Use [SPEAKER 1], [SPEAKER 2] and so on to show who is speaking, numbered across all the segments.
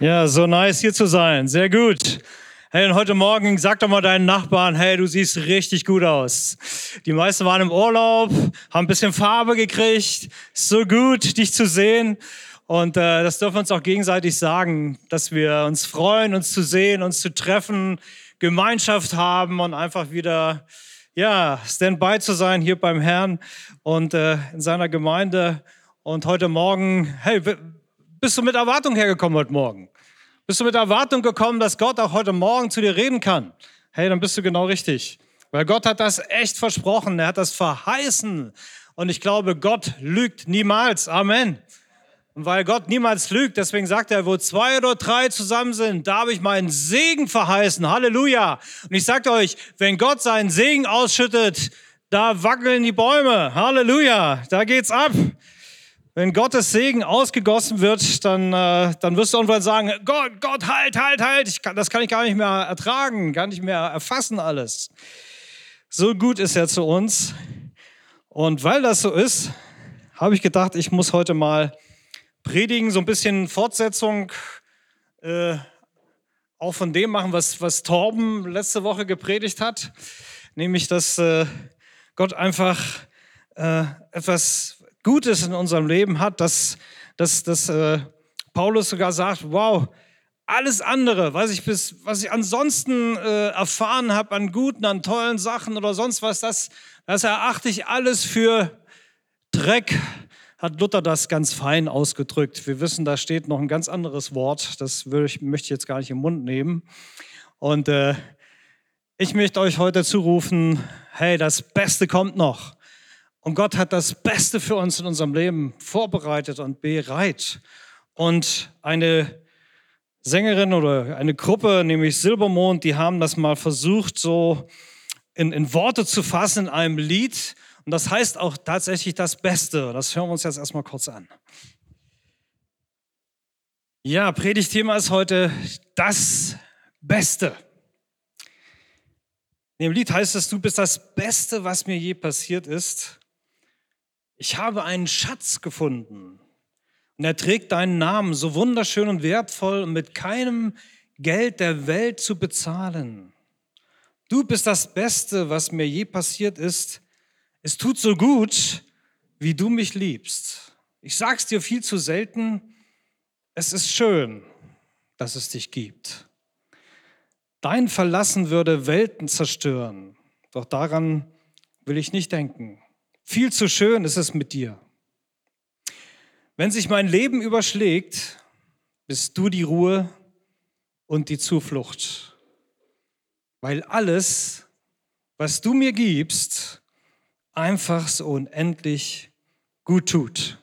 [SPEAKER 1] Ja, so nice hier zu sein. Sehr gut. Hey, und heute Morgen sag doch mal deinen Nachbarn, hey, du siehst richtig gut aus. Die meisten waren im Urlaub, haben ein bisschen Farbe gekriegt. So gut, dich zu sehen. Und äh, das dürfen wir uns auch gegenseitig sagen, dass wir uns freuen, uns zu sehen, uns zu treffen, Gemeinschaft haben und einfach wieder, ja, Standby zu sein hier beim Herrn und äh, in seiner Gemeinde. Und heute Morgen, hey, bist du mit Erwartung hergekommen heute Morgen? Bist du mit Erwartung gekommen, dass Gott auch heute Morgen zu dir reden kann? Hey, dann bist du genau richtig. Weil Gott hat das echt versprochen, er hat das verheißen. Und ich glaube, Gott lügt niemals. Amen. Und weil Gott niemals lügt, deswegen sagt er, wo zwei oder drei zusammen sind, da habe ich meinen Segen verheißen. Halleluja. Und ich sage euch, wenn Gott seinen Segen ausschüttet, da wackeln die Bäume. Halleluja. Da geht's ab. Wenn Gottes Segen ausgegossen wird, dann, äh, dann wirst du irgendwann sagen, Gott, Gott, halt, halt, halt, kann, das kann ich gar nicht mehr ertragen, gar nicht mehr erfassen alles. So gut ist er zu uns. Und weil das so ist, habe ich gedacht, ich muss heute mal predigen, so ein bisschen Fortsetzung äh, auch von dem machen, was, was Torben letzte Woche gepredigt hat, nämlich, dass äh, Gott einfach äh, etwas Gutes in unserem Leben hat, dass, dass, dass äh, Paulus sogar sagt, wow, alles andere, was ich, bis, was ich ansonsten äh, erfahren habe an guten, an tollen Sachen oder sonst was, das, das erachte ich alles für Dreck, hat Luther das ganz fein ausgedrückt. Wir wissen, da steht noch ein ganz anderes Wort, das ich, möchte ich jetzt gar nicht im Mund nehmen. Und äh, ich möchte euch heute zurufen, hey, das Beste kommt noch. Und Gott hat das Beste für uns in unserem Leben vorbereitet und bereit. Und eine Sängerin oder eine Gruppe, nämlich Silbermond, die haben das mal versucht, so in, in Worte zu fassen in einem Lied. Und das heißt auch tatsächlich das Beste. Das hören wir uns jetzt erstmal kurz an. Ja, Predigtthema ist heute das Beste. In dem Lied heißt es, du bist das Beste, was mir je passiert ist ich habe einen Schatz gefunden und er trägt deinen Namen, so wunderschön und wertvoll und mit keinem Geld der Welt zu bezahlen. Du bist das Beste, was mir je passiert ist. Es tut so gut, wie du mich liebst. Ich sag's dir viel zu selten. Es ist schön, dass es dich gibt. Dein Verlassen würde Welten zerstören, doch daran will ich nicht denken. Viel zu schön ist es mit dir. Wenn sich mein Leben überschlägt, bist du die Ruhe und die Zuflucht. Weil alles, was du mir gibst, einfach so unendlich gut tut.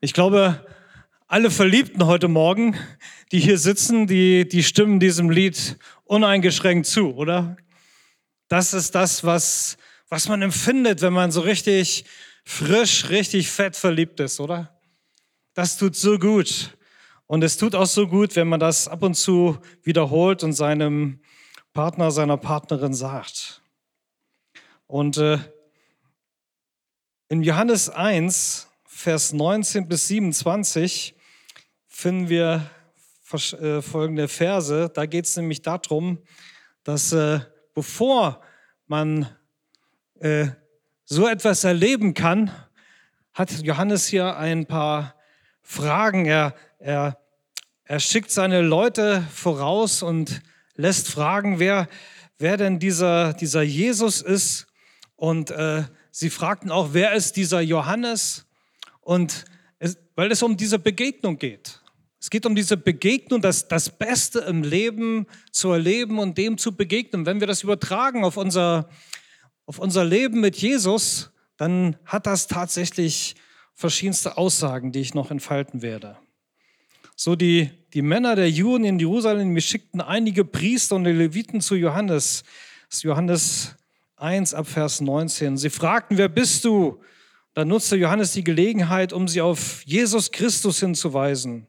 [SPEAKER 1] Ich glaube, alle Verliebten heute Morgen, die hier sitzen, die, die stimmen diesem Lied uneingeschränkt zu, oder? Das ist das, was was man empfindet, wenn man so richtig frisch, richtig fett verliebt ist, oder? Das tut so gut. Und es tut auch so gut, wenn man das ab und zu wiederholt und seinem Partner, seiner Partnerin sagt. Und äh, in Johannes 1, Vers 19 bis 27 finden wir äh, folgende Verse. Da geht es nämlich darum, dass äh, bevor man äh, so etwas erleben kann, hat Johannes hier ein paar Fragen. Er, er, er schickt seine Leute voraus und lässt fragen, wer, wer denn dieser, dieser Jesus ist. Und äh, sie fragten auch, wer ist dieser Johannes? Und es, weil es um diese Begegnung geht. Es geht um diese Begegnung, das, das Beste im Leben zu erleben und dem zu begegnen. Wenn wir das übertragen auf unser, auf unser Leben mit Jesus, dann hat das tatsächlich verschiedenste Aussagen, die ich noch entfalten werde. So die, die Männer der Juden in Jerusalem, schickten einige Priester und Leviten zu Johannes. Das ist Johannes 1 ab Vers 19. Sie fragten, wer bist du? Da nutzte Johannes die Gelegenheit, um sie auf Jesus Christus hinzuweisen.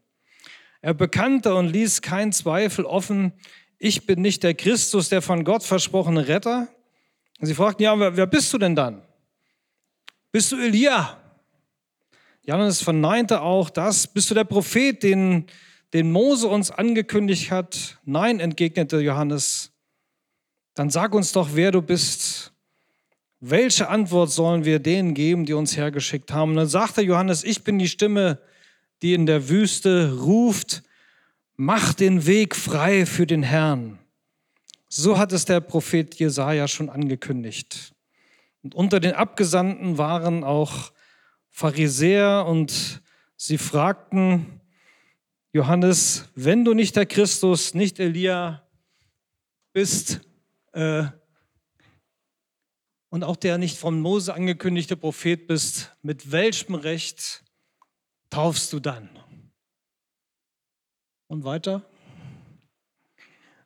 [SPEAKER 1] Er bekannte und ließ keinen Zweifel offen, ich bin nicht der Christus, der von Gott versprochene Retter. Und sie fragten, ja, wer, wer bist du denn dann? Bist du Elia? Johannes verneinte auch das. Bist du der Prophet, den, den Mose uns angekündigt hat? Nein, entgegnete Johannes. Dann sag uns doch, wer du bist. Welche Antwort sollen wir denen geben, die uns hergeschickt haben? Und dann sagte Johannes, ich bin die Stimme, die in der Wüste ruft, mach den Weg frei für den Herrn. So hat es der Prophet Jesaja schon angekündigt. Und unter den Abgesandten waren auch Pharisäer und sie fragten Johannes, wenn du nicht der Christus, nicht Elia bist äh, und auch der nicht von Mose angekündigte Prophet bist, mit welchem Recht taufst du dann? Und weiter?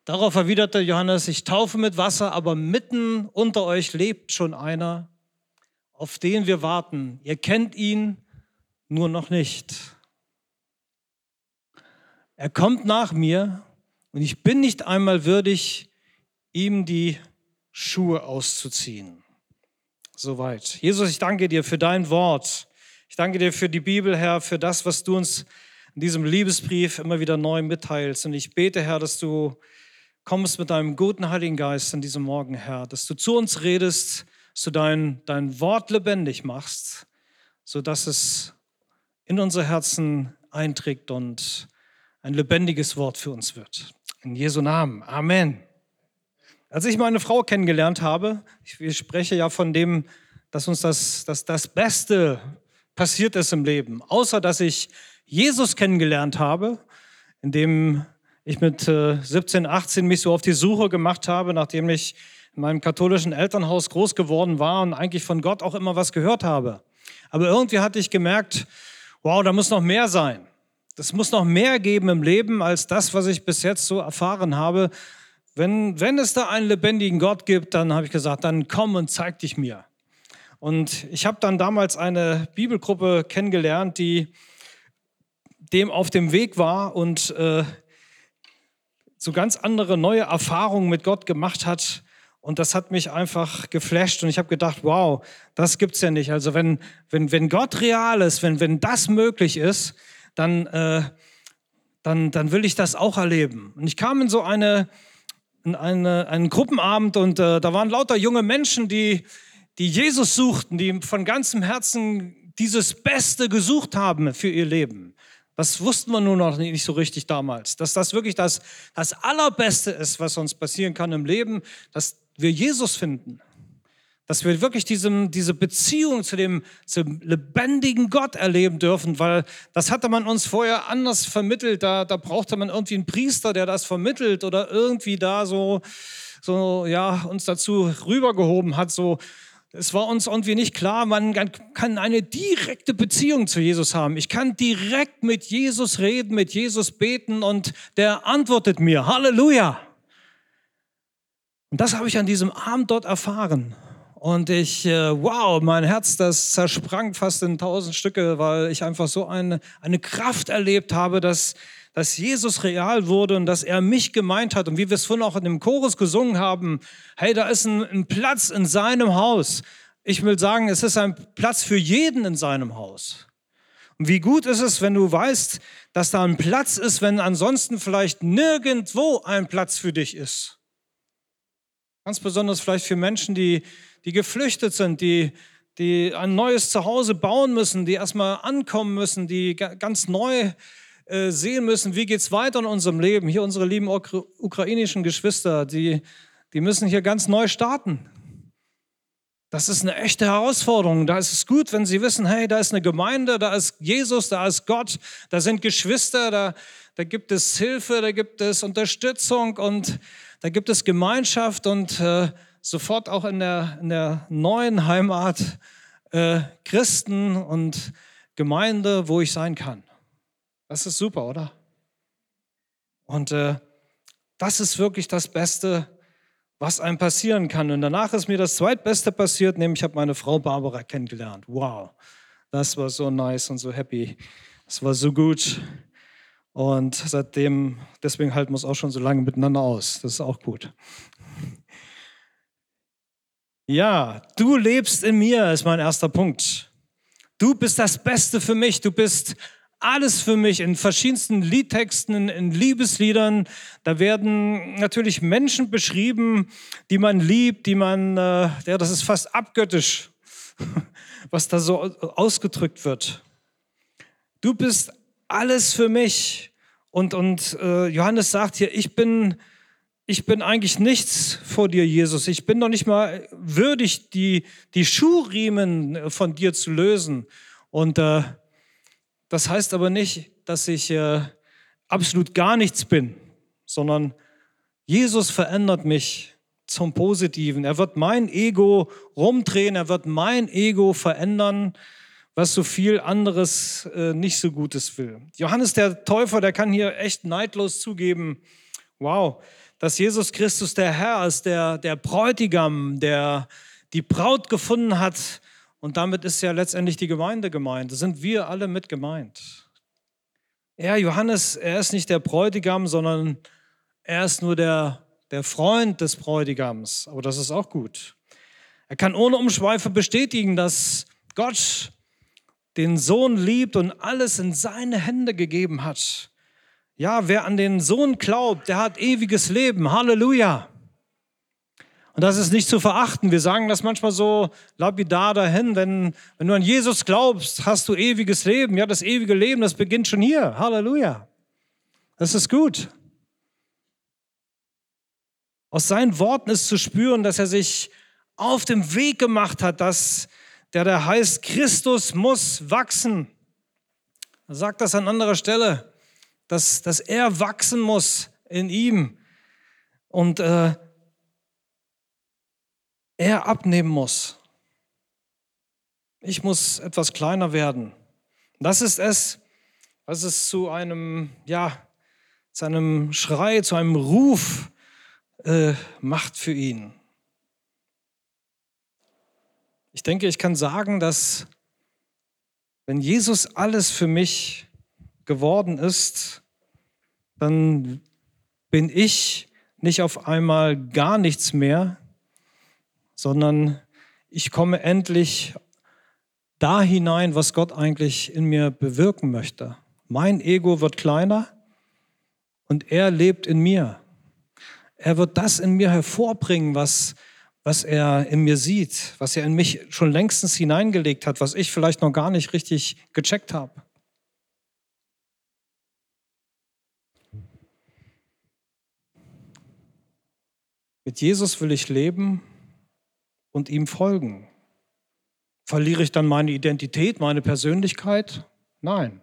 [SPEAKER 1] Darauf erwiderte Johannes, ich taufe mit Wasser, aber mitten unter euch lebt schon einer, auf den wir warten. Ihr kennt ihn nur noch nicht. Er kommt nach mir und ich bin nicht einmal würdig, ihm die Schuhe auszuziehen. Soweit. Jesus, ich danke dir für dein Wort. Ich danke dir für die Bibel, Herr, für das, was du uns in diesem Liebesbrief immer wieder neu mitteilst. Und ich bete, Herr, dass du kommst mit deinem guten Heiligen Geist an diesem Morgen, Herr, dass du zu uns redest, dass du dein, dein Wort lebendig machst, sodass es in unsere Herzen einträgt und ein lebendiges Wort für uns wird. In Jesu Namen. Amen. Als ich meine Frau kennengelernt habe, ich spreche ja von dem, dass uns das, dass das Beste passiert ist im Leben, außer dass ich Jesus kennengelernt habe, indem ich mit 17, äh, 18 mich so auf die Suche gemacht habe, nachdem ich in meinem katholischen Elternhaus groß geworden war und eigentlich von Gott auch immer was gehört habe. Aber irgendwie hatte ich gemerkt, wow, da muss noch mehr sein. Das muss noch mehr geben im Leben als das, was ich bis jetzt so erfahren habe. Wenn, wenn es da einen lebendigen Gott gibt, dann habe ich gesagt, dann komm und zeig dich mir. Und ich habe dann damals eine Bibelgruppe kennengelernt, die dem auf dem Weg war und äh, so ganz andere neue Erfahrungen mit Gott gemacht hat. Und das hat mich einfach geflasht und ich habe gedacht, wow, das gibt's ja nicht. Also wenn, wenn, wenn Gott real ist, wenn, wenn das möglich ist, dann, äh, dann, dann will ich das auch erleben. Und ich kam in so eine, in eine, einen Gruppenabend und äh, da waren lauter junge Menschen, die, die Jesus suchten, die von ganzem Herzen dieses Beste gesucht haben für ihr Leben. Das wussten wir nur noch nicht so richtig damals, dass das wirklich das, das Allerbeste ist, was uns passieren kann im Leben, dass wir Jesus finden. Dass wir wirklich diesem, diese Beziehung zu dem, zum lebendigen Gott erleben dürfen, weil das hatte man uns vorher anders vermittelt. Da, da brauchte man irgendwie einen Priester, der das vermittelt oder irgendwie da so, so ja, uns dazu rübergehoben hat, so es war uns irgendwie nicht klar, man kann eine direkte Beziehung zu Jesus haben. Ich kann direkt mit Jesus reden, mit Jesus beten und der antwortet mir. Halleluja. Und das habe ich an diesem Abend dort erfahren. Und ich, äh, wow, mein Herz, das zersprang fast in tausend Stücke, weil ich einfach so eine, eine Kraft erlebt habe, dass, dass Jesus real wurde und dass er mich gemeint hat. Und wie wir es vorhin auch in dem Chorus gesungen haben, hey, da ist ein, ein Platz in seinem Haus. Ich will sagen, es ist ein Platz für jeden in seinem Haus. Und wie gut ist es, wenn du weißt, dass da ein Platz ist, wenn ansonsten vielleicht nirgendwo ein Platz für dich ist. Ganz besonders vielleicht für Menschen, die, die geflüchtet sind, die, die ein neues Zuhause bauen müssen, die erstmal ankommen müssen, die ganz neu äh, sehen müssen, wie geht es weiter in unserem Leben. Hier unsere lieben ukrainischen Geschwister, die, die müssen hier ganz neu starten. Das ist eine echte Herausforderung. Da ist es gut, wenn sie wissen, hey, da ist eine Gemeinde, da ist Jesus, da ist Gott, da sind Geschwister, da, da gibt es Hilfe, da gibt es Unterstützung und da gibt es Gemeinschaft und äh, sofort auch in der, in der neuen Heimat äh, Christen und Gemeinde, wo ich sein kann. Das ist super, oder? Und äh, das ist wirklich das Beste, was einem passieren kann. Und danach ist mir das Zweitbeste passiert, nämlich ich habe meine Frau Barbara kennengelernt. Wow, das war so nice und so happy. Das war so gut. Und seitdem, deswegen halten wir es auch schon so lange miteinander aus. Das ist auch gut. Ja, du lebst in mir, ist mein erster Punkt. Du bist das Beste für mich. Du bist alles für mich in verschiedensten Liedtexten, in Liebesliedern. Da werden natürlich Menschen beschrieben, die man liebt, die man, äh, ja, das ist fast abgöttisch, was da so ausgedrückt wird. Du bist alles für mich. Und, und äh, Johannes sagt hier, ich bin, ich bin eigentlich nichts vor dir, Jesus. Ich bin noch nicht mal würdig, die, die Schuhriemen von dir zu lösen. Und äh, das heißt aber nicht, dass ich äh, absolut gar nichts bin, sondern Jesus verändert mich zum Positiven. Er wird mein Ego rumdrehen, er wird mein Ego verändern, was so viel anderes äh, nicht so Gutes will. Johannes der Täufer, der kann hier echt neidlos zugeben, wow, dass Jesus Christus der Herr ist, der, der Bräutigam, der die Braut gefunden hat. Und damit ist ja letztendlich die Gemeinde gemeint. Da sind wir alle mit gemeint. Er, Johannes, er ist nicht der Bräutigam, sondern er ist nur der, der Freund des Bräutigams. Aber das ist auch gut. Er kann ohne Umschweife bestätigen, dass Gott den Sohn liebt und alles in seine Hände gegeben hat. Ja, wer an den Sohn glaubt, der hat ewiges Leben. Halleluja. Und das ist nicht zu verachten. Wir sagen das manchmal so lapidar dahin. Wenn, wenn du an Jesus glaubst, hast du ewiges Leben. Ja, das ewige Leben, das beginnt schon hier. Halleluja. Das ist gut. Aus seinen Worten ist zu spüren, dass er sich auf dem Weg gemacht hat, dass der da heißt, Christus muss wachsen. Er sagt das an anderer Stelle dass, dass er wachsen muss in ihm und äh, er abnehmen muss. Ich muss etwas kleiner werden. Das ist es, was es zu einem, ja, zu einem Schrei, zu einem Ruf äh, macht für ihn. Ich denke, ich kann sagen, dass wenn Jesus alles für mich geworden ist, dann bin ich nicht auf einmal gar nichts mehr, sondern ich komme endlich da hinein, was Gott eigentlich in mir bewirken möchte. Mein Ego wird kleiner und er lebt in mir. Er wird das in mir hervorbringen, was, was er in mir sieht, was er in mich schon längstens hineingelegt hat, was ich vielleicht noch gar nicht richtig gecheckt habe. Mit Jesus will ich leben und ihm folgen. Verliere ich dann meine Identität, meine Persönlichkeit? Nein,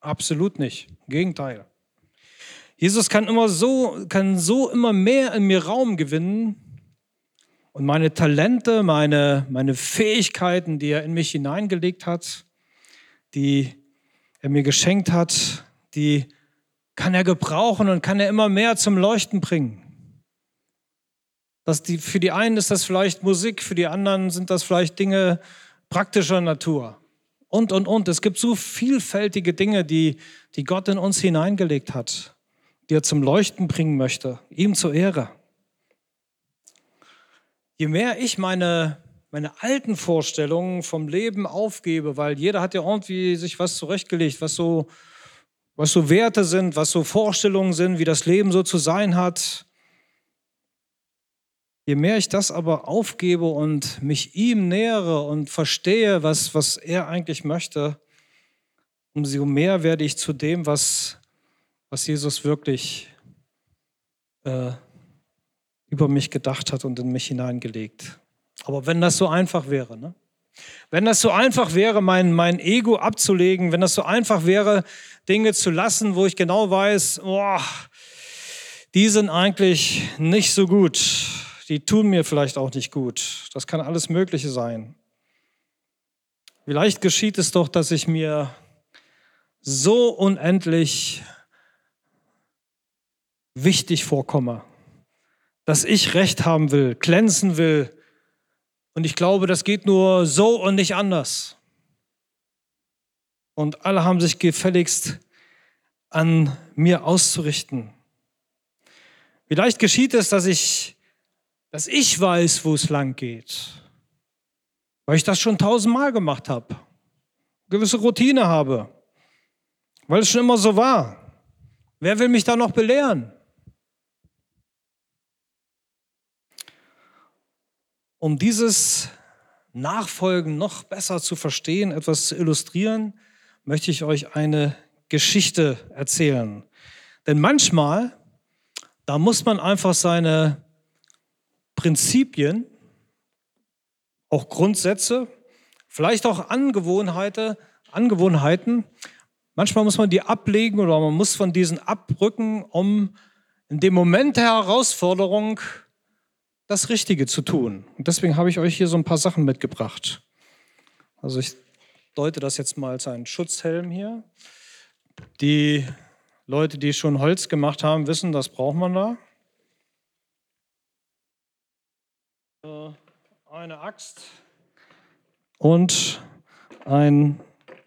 [SPEAKER 1] absolut nicht. Im Gegenteil. Jesus kann immer so, kann so immer mehr in mir Raum gewinnen und meine Talente, meine, meine Fähigkeiten, die er in mich hineingelegt hat, die er mir geschenkt hat, die kann er gebrauchen und kann er immer mehr zum Leuchten bringen. Dass die, für die einen ist das vielleicht Musik, für die anderen sind das vielleicht Dinge praktischer Natur. Und, und, und. Es gibt so vielfältige Dinge, die, die Gott in uns hineingelegt hat, die er zum Leuchten bringen möchte, ihm zur Ehre. Je mehr ich meine, meine alten Vorstellungen vom Leben aufgebe, weil jeder hat ja irgendwie sich was zurechtgelegt, was so, was so Werte sind, was so Vorstellungen sind, wie das Leben so zu sein hat, Je mehr ich das aber aufgebe und mich ihm nähere und verstehe, was, was er eigentlich möchte, umso mehr werde ich zu dem, was, was Jesus wirklich äh, über mich gedacht hat und in mich hineingelegt. Aber wenn das so einfach wäre, ne? wenn das so einfach wäre, mein, mein Ego abzulegen, wenn das so einfach wäre, Dinge zu lassen, wo ich genau weiß, oh, die sind eigentlich nicht so gut die tun mir vielleicht auch nicht gut. Das kann alles Mögliche sein. Vielleicht geschieht es doch, dass ich mir so unendlich wichtig vorkomme, dass ich Recht haben will, glänzen will. Und ich glaube, das geht nur so und nicht anders. Und alle haben sich gefälligst an mir auszurichten. Vielleicht geschieht es, dass ich dass ich weiß, wo es lang geht, weil ich das schon tausendmal gemacht habe, gewisse Routine habe, weil es schon immer so war. Wer will mich da noch belehren? Um dieses Nachfolgen noch besser zu verstehen, etwas zu illustrieren, möchte ich euch eine Geschichte erzählen. Denn manchmal, da muss man einfach seine Prinzipien, auch Grundsätze, vielleicht auch Angewohnheiten, Angewohnheiten, manchmal muss man die ablegen oder man muss von diesen abrücken, um in dem Moment der Herausforderung das Richtige zu tun. Und deswegen habe ich euch hier so ein paar Sachen mitgebracht. Also ich deute das jetzt mal als einen Schutzhelm hier. Die Leute, die schon Holz gemacht haben, wissen, das braucht man da. Eine Axt und einen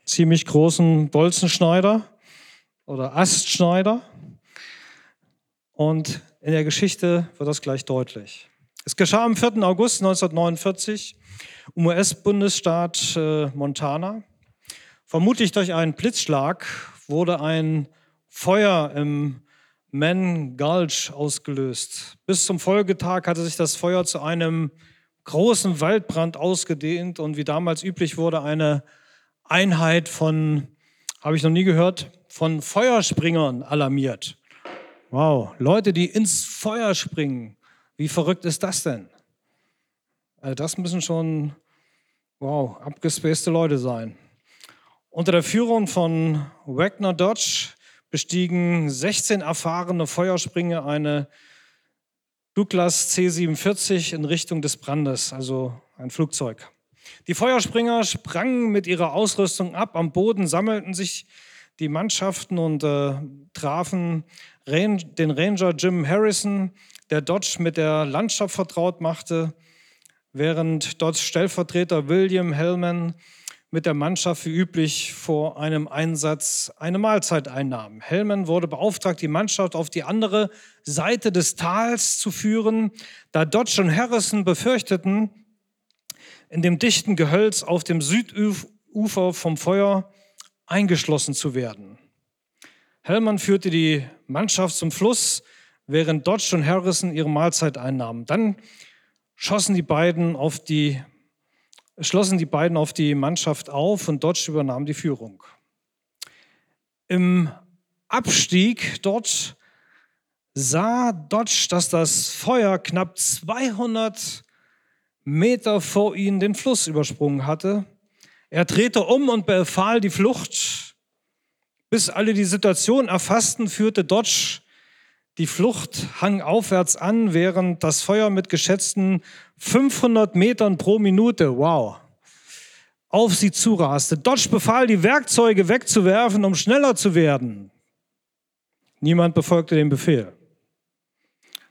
[SPEAKER 1] ziemlich großen Bolzenschneider oder Astschneider. Und in der Geschichte wird das gleich deutlich. Es geschah am 4. August 1949 im US-Bundesstaat äh, Montana. Vermutlich durch einen Blitzschlag wurde ein Feuer im Man Gulch ausgelöst. Bis zum Folgetag hatte sich das Feuer zu einem großen Waldbrand ausgedehnt und wie damals üblich wurde eine Einheit von, habe ich noch nie gehört, von Feuerspringern alarmiert. Wow, Leute, die ins Feuer springen. Wie verrückt ist das denn? Also das müssen schon, wow, abgespacete Leute sein. Unter der Führung von Wagner Dodge bestiegen 16 erfahrene Feuerspringer eine Douglas C-47 in Richtung des Brandes, also ein Flugzeug. Die Feuerspringer sprangen mit ihrer Ausrüstung ab. Am Boden sammelten sich die Mannschaften und äh, trafen den Ranger Jim Harrison, der Dodge mit der Landschaft vertraut machte, während Dodge Stellvertreter William Hellman mit der Mannschaft wie üblich vor einem Einsatz eine Mahlzeit einnahm. Hellman wurde beauftragt, die Mannschaft auf die andere Seite des Tals zu führen, da Dodge und Harrison befürchteten, in dem dichten Gehölz auf dem Südufer vom Feuer eingeschlossen zu werden. Hellman führte die Mannschaft zum Fluss, während Dodge und Harrison ihre Mahlzeit einnahmen. Dann schossen die beiden auf die, schlossen die beiden auf die Mannschaft auf und Dodge übernahm die Führung. Im Abstieg dort sah Dodge, dass das Feuer knapp 200 Meter vor ihnen den Fluss übersprungen hatte. Er drehte um und befahl die Flucht. Bis alle die Situation erfassten, führte Dodge die Flucht hang aufwärts an, während das Feuer mit geschätzten 500 Metern pro Minute, wow, auf sie zuraste. Dodge befahl, die Werkzeuge wegzuwerfen, um schneller zu werden. Niemand befolgte den Befehl.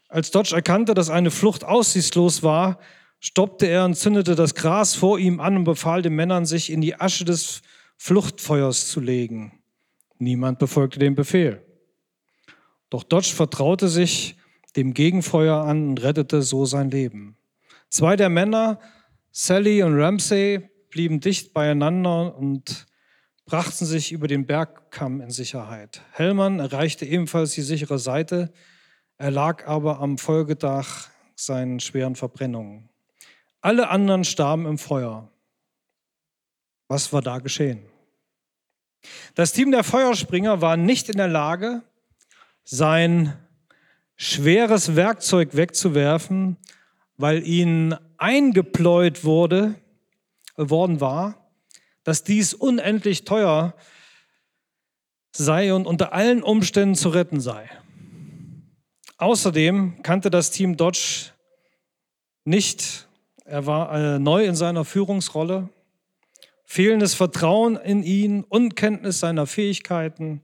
[SPEAKER 1] Als Dodge erkannte, dass eine Flucht aussichtslos war, stoppte er und zündete das Gras vor ihm an und befahl den Männern, sich in die Asche des Fluchtfeuers zu legen. Niemand befolgte den Befehl. Doch Dodge vertraute sich dem Gegenfeuer an und rettete so sein Leben. Zwei der Männer, Sally und Ramsey, blieben dicht beieinander und brachten sich über den Bergkamm in Sicherheit. Hellmann erreichte ebenfalls die sichere Seite, er lag aber am Folgetag seinen schweren Verbrennungen. Alle anderen starben im Feuer. Was war da geschehen? Das Team der Feuerspringer war nicht in der Lage, sein schweres Werkzeug wegzuwerfen, weil ihnen eingepläut wurde, worden war, dass dies unendlich teuer sei und unter allen Umständen zu retten sei. Außerdem kannte das Team Dodge nicht, er war äh, neu in seiner Führungsrolle, fehlendes Vertrauen in ihn, Unkenntnis seiner Fähigkeiten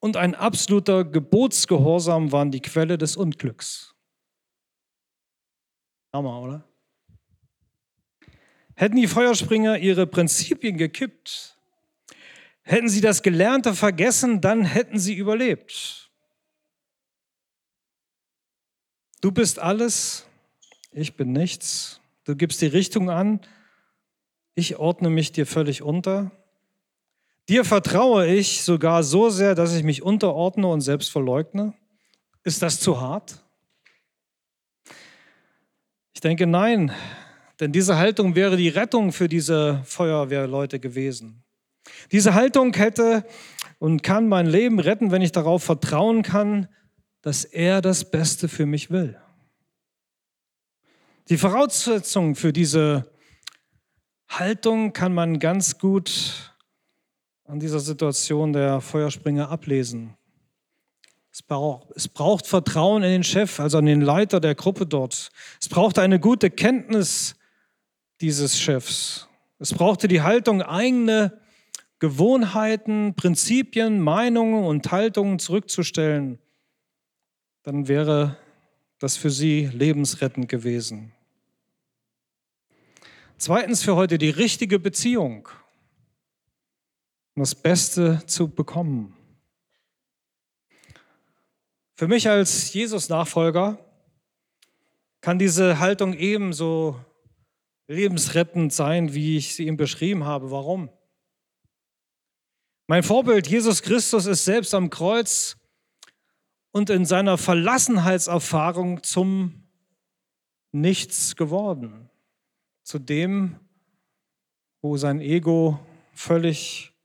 [SPEAKER 1] und ein absoluter Gebotsgehorsam waren die Quelle des Unglücks. Hammer, oder? Hätten die Feuerspringer ihre Prinzipien gekippt, hätten sie das Gelernte vergessen, dann hätten sie überlebt. Du bist alles, ich bin nichts. Du gibst die Richtung an, ich ordne mich dir völlig unter. Dir vertraue ich sogar so sehr, dass ich mich unterordne und selbst verleugne. Ist das zu hart? Ich denke, nein, denn diese Haltung wäre die Rettung für diese Feuerwehrleute gewesen. Diese Haltung hätte und kann mein Leben retten, wenn ich darauf vertrauen kann, dass er das Beste für mich will. Die Voraussetzung für diese Haltung kann man ganz gut an dieser Situation der Feuerspringer ablesen. Es braucht, es braucht Vertrauen in den Chef, also an den Leiter der Gruppe dort. Es braucht eine gute Kenntnis dieses Chefs. Es brauchte die Haltung, eigene Gewohnheiten, Prinzipien, Meinungen und Haltungen zurückzustellen. Dann wäre das für sie lebensrettend gewesen. Zweitens für heute die richtige Beziehung, um das Beste zu bekommen. Für mich als Jesus-Nachfolger kann diese Haltung ebenso lebensrettend sein, wie ich sie ihm beschrieben habe. Warum? Mein Vorbild Jesus Christus ist selbst am Kreuz und in seiner Verlassenheitserfahrung zum Nichts geworden. Zu dem, wo sein Ego völlig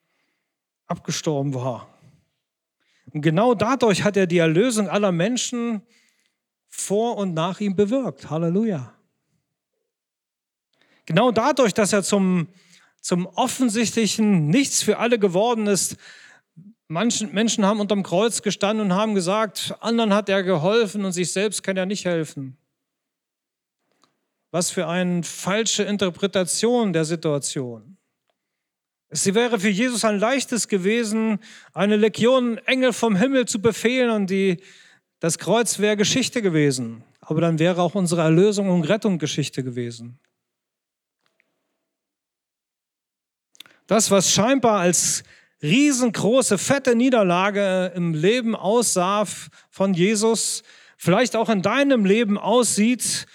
[SPEAKER 1] abgestorben war. Und genau dadurch hat er die Erlösung aller Menschen vor und nach ihm bewirkt. Halleluja. Genau dadurch, dass er zum, zum offensichtlichen Nichts für alle geworden ist. Manche Menschen haben unterm Kreuz gestanden und haben gesagt, anderen hat er geholfen und sich selbst kann er nicht helfen. Was für eine falsche Interpretation der Situation. Es wäre für Jesus ein leichtes gewesen, eine Legion Engel vom Himmel zu befehlen und die, das Kreuz wäre Geschichte gewesen. Aber dann wäre auch unsere Erlösung und Rettung Geschichte gewesen. Das, was scheinbar als riesengroße, fette Niederlage im Leben aussah von Jesus, vielleicht auch in deinem Leben aussieht,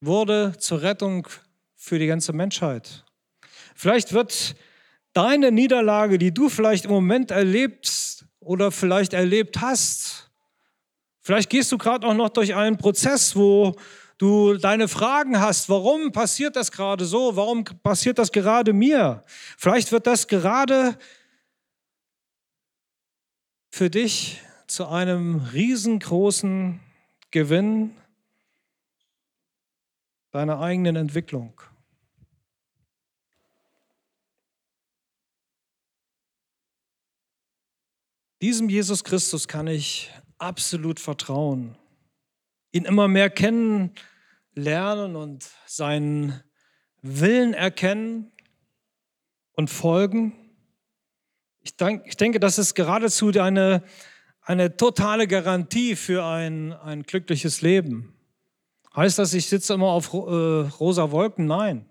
[SPEAKER 1] wurde zur Rettung für die ganze Menschheit. Vielleicht wird deine Niederlage, die du vielleicht im Moment erlebst oder vielleicht erlebt hast, vielleicht gehst du gerade auch noch durch einen Prozess, wo du deine Fragen hast, warum passiert das gerade so, warum passiert das gerade mir? Vielleicht wird das gerade für dich zu einem riesengroßen Gewinn deiner eigenen Entwicklung. Diesem Jesus Christus kann ich absolut vertrauen ihn immer mehr kennenlernen und seinen Willen erkennen und folgen. Ich, denk, ich denke, das ist geradezu eine, eine totale Garantie für ein, ein glückliches Leben. Heißt das, ich sitze immer auf äh, rosa Wolken? Nein.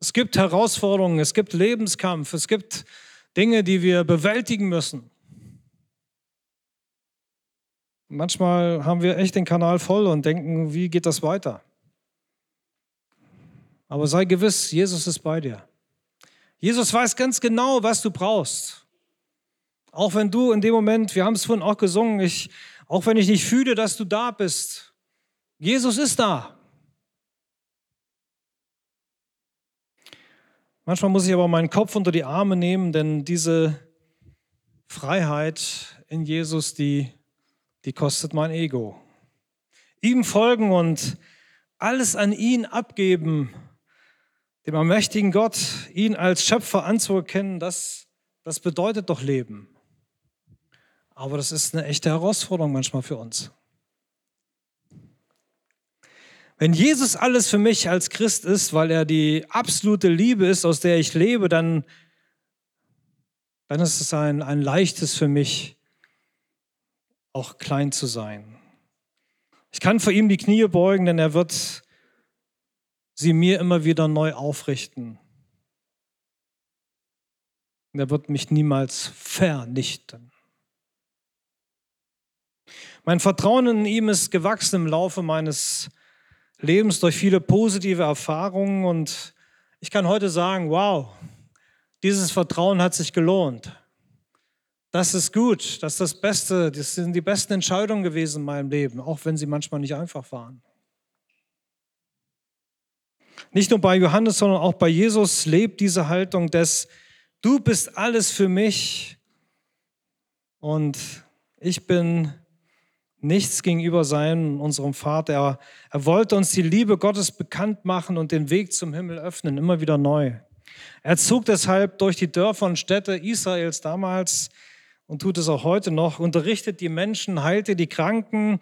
[SPEAKER 1] Es gibt Herausforderungen, es gibt Lebenskampf, es gibt Dinge, die wir bewältigen müssen. Manchmal haben wir echt den Kanal voll und denken, wie geht das weiter? Aber sei gewiss, Jesus ist bei dir. Jesus weiß ganz genau, was du brauchst. Auch wenn du in dem Moment, wir haben es vorhin auch gesungen, ich, auch wenn ich nicht fühle, dass du da bist, Jesus ist da. Manchmal muss ich aber meinen Kopf unter die Arme nehmen, denn diese Freiheit in Jesus, die die kostet mein Ego. Ihm folgen und alles an ihn abgeben, dem allmächtigen Gott, ihn als Schöpfer anzuerkennen, das, das bedeutet doch Leben. Aber das ist eine echte Herausforderung manchmal für uns. Wenn Jesus alles für mich als Christ ist, weil er die absolute Liebe ist, aus der ich lebe, dann, dann ist es ein, ein leichtes für mich, auch klein zu sein. Ich kann vor ihm die Knie beugen, denn er wird sie mir immer wieder neu aufrichten. Er wird mich niemals vernichten. Mein Vertrauen in ihm ist gewachsen im Laufe meines Lebens durch viele positive Erfahrungen und ich kann heute sagen, wow, dieses Vertrauen hat sich gelohnt. Das ist gut, das ist das Beste, das sind die besten Entscheidungen gewesen in meinem Leben, auch wenn sie manchmal nicht einfach waren. Nicht nur bei Johannes, sondern auch bei Jesus lebt diese Haltung des, du bist alles für mich und ich bin nichts gegenüber sein, unserem Vater. Er, er wollte uns die Liebe Gottes bekannt machen und den Weg zum Himmel öffnen, immer wieder neu. Er zog deshalb durch die Dörfer und Städte Israels damals und tut es auch heute noch, unterrichtet die Menschen, heilte die Kranken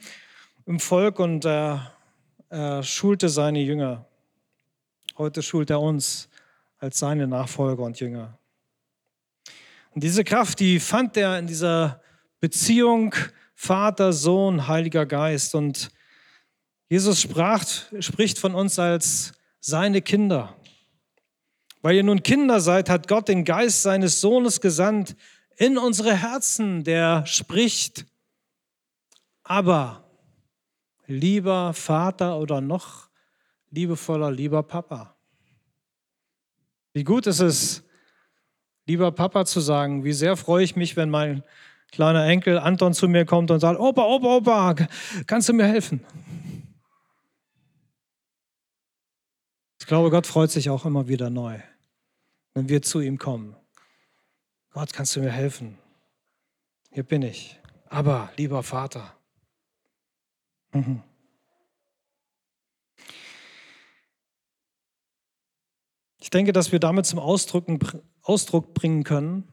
[SPEAKER 1] im Volk und er, er schulte seine Jünger. Heute schult er uns als seine Nachfolger und Jünger. Und diese Kraft, die fand er in dieser Beziehung Vater, Sohn, Heiliger Geist. Und Jesus sprach, spricht von uns als seine Kinder. Weil ihr nun Kinder seid, hat Gott den Geist seines Sohnes gesandt in unsere Herzen, der spricht, aber lieber Vater oder noch liebevoller, lieber Papa. Wie gut ist es, lieber Papa zu sagen, wie sehr freue ich mich, wenn mein kleiner Enkel Anton zu mir kommt und sagt, Opa, Opa, Opa, kannst du mir helfen? Ich glaube, Gott freut sich auch immer wieder neu, wenn wir zu ihm kommen. Gott, kannst du mir helfen? Hier bin ich. Aber, lieber Vater. Mhm. Ich denke, dass wir damit zum Ausdruck, Ausdruck bringen können,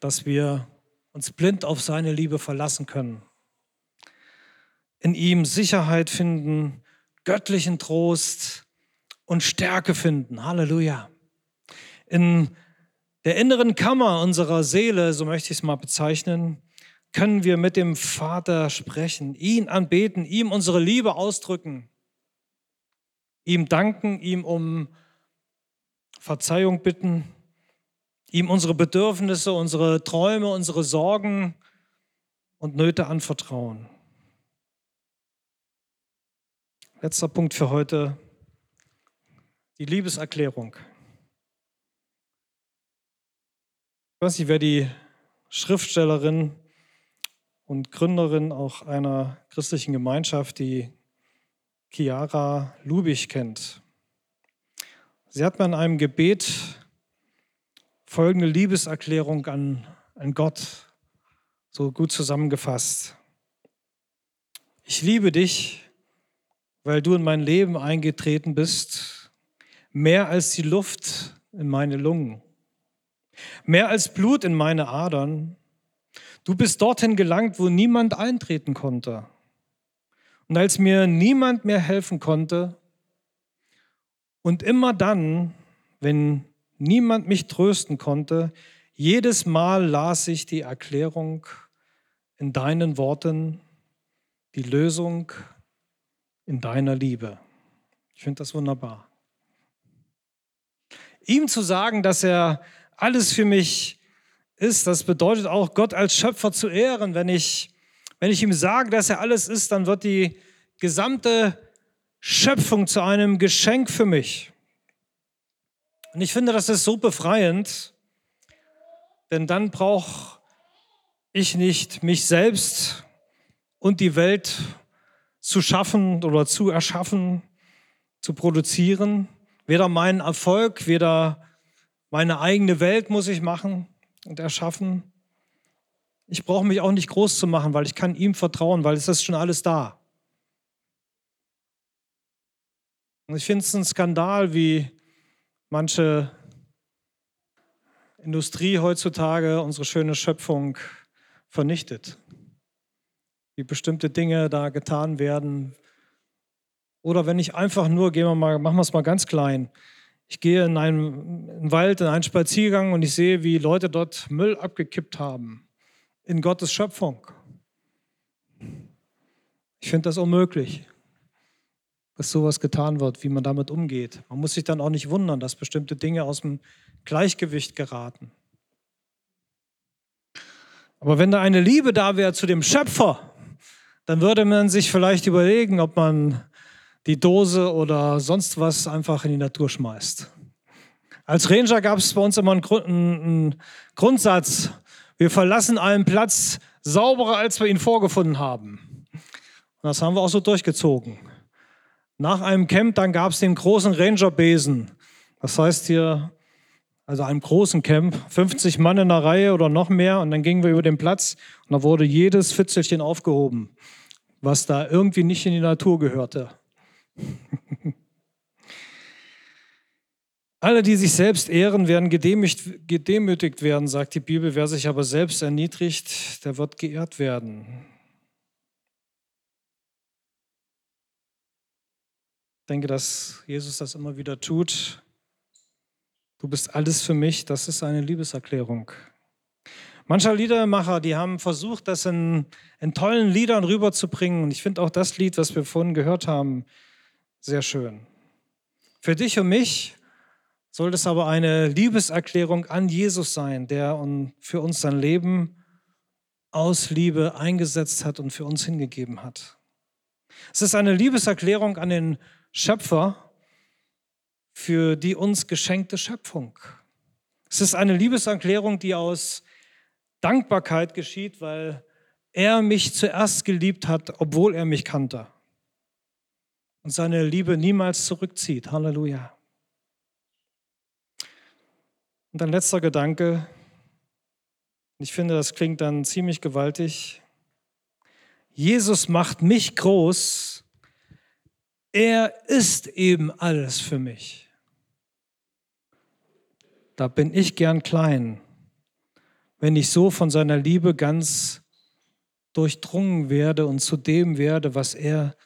[SPEAKER 1] dass wir uns blind auf seine Liebe verlassen können, in ihm Sicherheit finden, göttlichen Trost und Stärke finden. Halleluja. In der inneren Kammer unserer Seele, so möchte ich es mal bezeichnen, können wir mit dem Vater sprechen, ihn anbeten, ihm unsere Liebe ausdrücken, ihm danken, ihm um Verzeihung bitten ihm unsere Bedürfnisse, unsere Träume, unsere Sorgen und Nöte anvertrauen. Letzter Punkt für heute, die Liebeserklärung. Ich weiß nicht, wer die Schriftstellerin und Gründerin auch einer christlichen Gemeinschaft, die Chiara Lubich kennt. Sie hat mir in einem Gebet folgende Liebeserklärung an, an Gott so gut zusammengefasst. Ich liebe dich, weil du in mein Leben eingetreten bist, mehr als die Luft in meine Lungen, mehr als Blut in meine Adern. Du bist dorthin gelangt, wo niemand eintreten konnte. Und als mir niemand mehr helfen konnte, und immer dann, wenn niemand mich trösten konnte, jedes Mal las ich die Erklärung in deinen Worten, die Lösung in deiner Liebe. Ich finde das wunderbar. Ihm zu sagen, dass er alles für mich ist, das bedeutet auch, Gott als Schöpfer zu ehren. Wenn ich, wenn ich ihm sage, dass er alles ist, dann wird die gesamte Schöpfung zu einem Geschenk für mich. Und ich finde, das ist so befreiend, denn dann brauche ich nicht mich selbst und die Welt zu schaffen oder zu erschaffen, zu produzieren. Weder meinen Erfolg, weder meine eigene Welt muss ich machen und erschaffen. Ich brauche mich auch nicht groß zu machen, weil ich kann ihm vertrauen, weil es ist schon alles da. Und ich finde es ein Skandal, wie manche Industrie heutzutage unsere schöne Schöpfung vernichtet. Wie bestimmte Dinge da getan werden. Oder wenn ich einfach nur, gehen wir mal, machen wir es mal ganz klein. Ich gehe in einen, in einen Wald, in einen Spaziergang und ich sehe, wie Leute dort Müll abgekippt haben. In Gottes Schöpfung. Ich finde das unmöglich dass sowas getan wird, wie man damit umgeht. Man muss sich dann auch nicht wundern, dass bestimmte Dinge aus dem Gleichgewicht geraten. Aber wenn da eine Liebe da wäre zu dem Schöpfer, dann würde man sich vielleicht überlegen, ob man die Dose oder sonst was einfach in die Natur schmeißt. Als Ranger gab es bei uns immer einen, Grund, einen Grundsatz, wir verlassen einen Platz sauberer, als wir ihn vorgefunden haben. Und das haben wir auch so durchgezogen. Nach einem Camp, dann gab es den großen Ranger-Besen. Das heißt hier, also einem großen Camp, 50 Mann in der Reihe oder noch mehr. Und dann gingen wir über den Platz und da wurde jedes Fitzelchen aufgehoben, was da irgendwie nicht in die Natur gehörte. Alle, die sich selbst ehren, werden gedemütigt, gedemütigt werden, sagt die Bibel. Wer sich aber selbst erniedrigt, der wird geehrt werden. Denke, dass Jesus das immer wieder tut. Du bist alles für mich, das ist eine Liebeserklärung. Mancher Liedermacher, die haben versucht, das in, in tollen Liedern rüberzubringen. Und ich finde auch das Lied, was wir vorhin gehört haben, sehr schön. Für dich und mich soll es aber eine Liebeserklärung an Jesus sein, der für uns sein Leben aus Liebe eingesetzt hat und für uns hingegeben hat. Es ist eine Liebeserklärung an den Schöpfer für die uns geschenkte Schöpfung. Es ist eine Liebeserklärung, die aus Dankbarkeit geschieht, weil er mich zuerst geliebt hat, obwohl er mich kannte. Und seine Liebe niemals zurückzieht. Halleluja. Und ein letzter Gedanke, ich finde, das klingt dann ziemlich gewaltig. Jesus macht mich groß. Er ist eben alles für mich. Da bin ich gern klein, wenn ich so von seiner Liebe ganz durchdrungen werde und zu dem werde, was er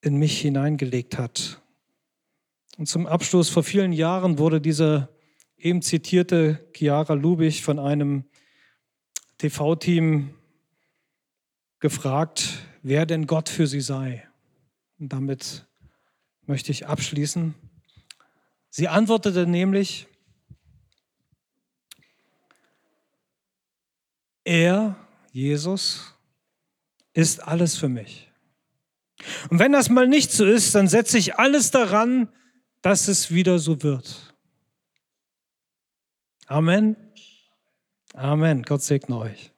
[SPEAKER 1] in mich hineingelegt hat. Und zum Abschluss, vor vielen Jahren wurde dieser eben zitierte Chiara Lubich von einem TV-Team gefragt, wer denn Gott für sie sei. Und damit möchte ich abschließen. Sie antwortete nämlich, er, Jesus, ist alles für mich. Und wenn das mal nicht so ist, dann setze ich alles daran, dass es wieder so wird. Amen. Amen. Gott segne euch.